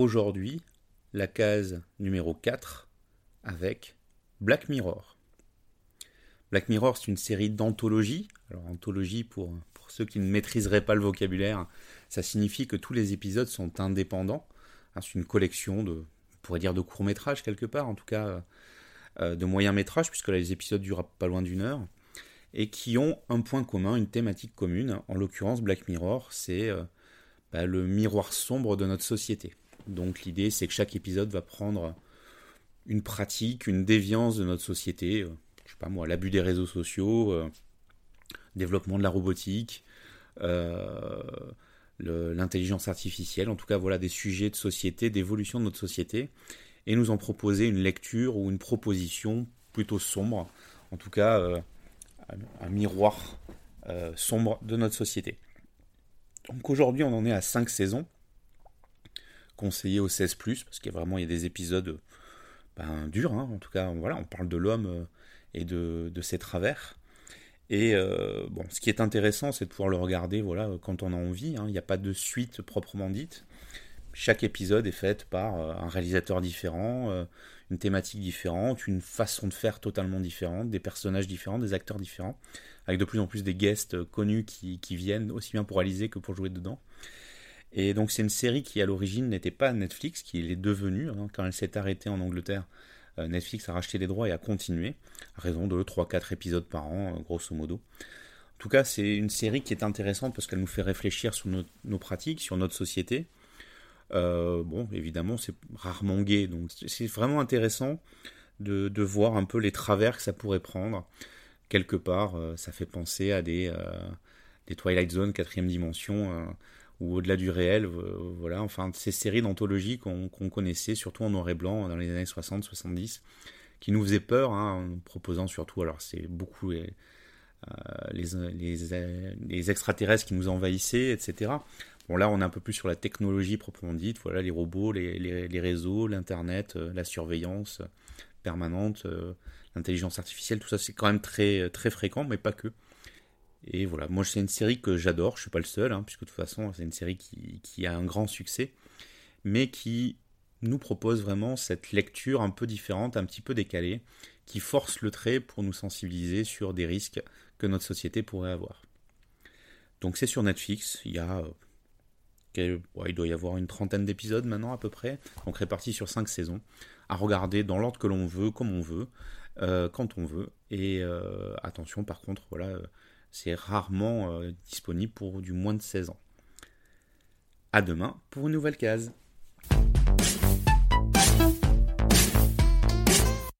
aujourd'hui la case numéro 4 avec Black Mirror. Black Mirror, c'est une série d'anthologies. Alors, anthologie, pour, ceux qui ne maîtriseraient pas le vocabulaire, ça signifie que tous les épisodes sont indépendants. Hein, c'est une collection de, on pourrait dire, de courts-métrages quelque part, en tout cas euh, de moyens-métrages, puisque les épisodes durent pas loin d'une heure, et qui ont un point commun, une thématique commune. En l'occurrence, Black Mirror, c'est euh, bah, le miroir sombre de notre société. Donc l'idée, c'est que chaque épisode va prendre une pratique, une déviance de notre société, euh, je sais pas moi, l'abus des réseaux sociaux, euh, développement de la robotique, euh, l'intelligence artificielle, en tout cas voilà des sujets de société, d'évolution de notre société, et nous en proposer une lecture ou une proposition plutôt sombre, en tout cas un miroir sombre de notre société. Donc aujourd'hui on en est à 5 saisons, conseillé au 16 ⁇ parce qu'il y a vraiment il y a des épisodes ben, durs, hein. en tout cas voilà, on parle de l'homme euh, et de, ses travers. Et euh, bon, ce qui est intéressant, c'est de pouvoir le regarder voilà, quand on a envie. Hein. Il n'y a pas de suite proprement dite. Chaque épisode est fait par euh, un réalisateur différent, une thématique différente, une façon de faire totalement différente, des personnages différents, des acteurs différents, avec de plus en plus des guests connus qui, qui viennent aussi bien pour réaliser que pour jouer dedans. Et donc c'est une série qui à l'origine n'était pas Netflix, qui est devenue, hein, quand elle s'est arrêtée en Angleterre, euh, Netflix a racheté les droits et a continué, à raison de 3-4 épisodes par an, euh, grosso modo. En tout cas, c'est une série qui est intéressante parce qu'elle nous fait réfléchir sur nos, pratiques, sur notre société. Euh, bon, évidemment, c'est rarement gay, donc c'est vraiment intéressant de, voir un peu les travers que ça pourrait prendre. Quelque part, ça fait penser à des, des Twilight Zone, quatrième dimension ou au-delà du réel, euh, voilà, enfin ces séries d'anthologie qu'on connaissait surtout en noir et blanc dans les années 60-70, qui nous faisaient peur, hein, en proposant surtout, alors c'est beaucoup les, euh, les, extraterrestres qui nous envahissaient, etc. Bon là on est un peu plus sur la technologie proprement dite, voilà les robots, les, réseaux, l'internet, euh, la surveillance permanente, l'intelligence artificielle, tout ça c'est quand même très très fréquent, mais pas que. Et voilà, moi c'est une série que j'adore, je suis pas le seul, hein, puisque de toute façon c'est une série qui, a un grand succès, mais qui nous propose vraiment cette lecture un peu différente, un petit peu décalée, qui force le trait pour nous sensibiliser sur des risques que notre société pourrait avoir. Donc c'est sur Netflix, il y a... il doit y avoir une trentaine d'épisodes maintenant à peu près, donc répartis sur cinq saisons, à regarder dans l'ordre que l'on veut, comme on veut, euh, quand on veut. Et euh, attention par contre, voilà c'est rarement euh, disponible pour du moins de 16 ans. A demain pour une nouvelle case.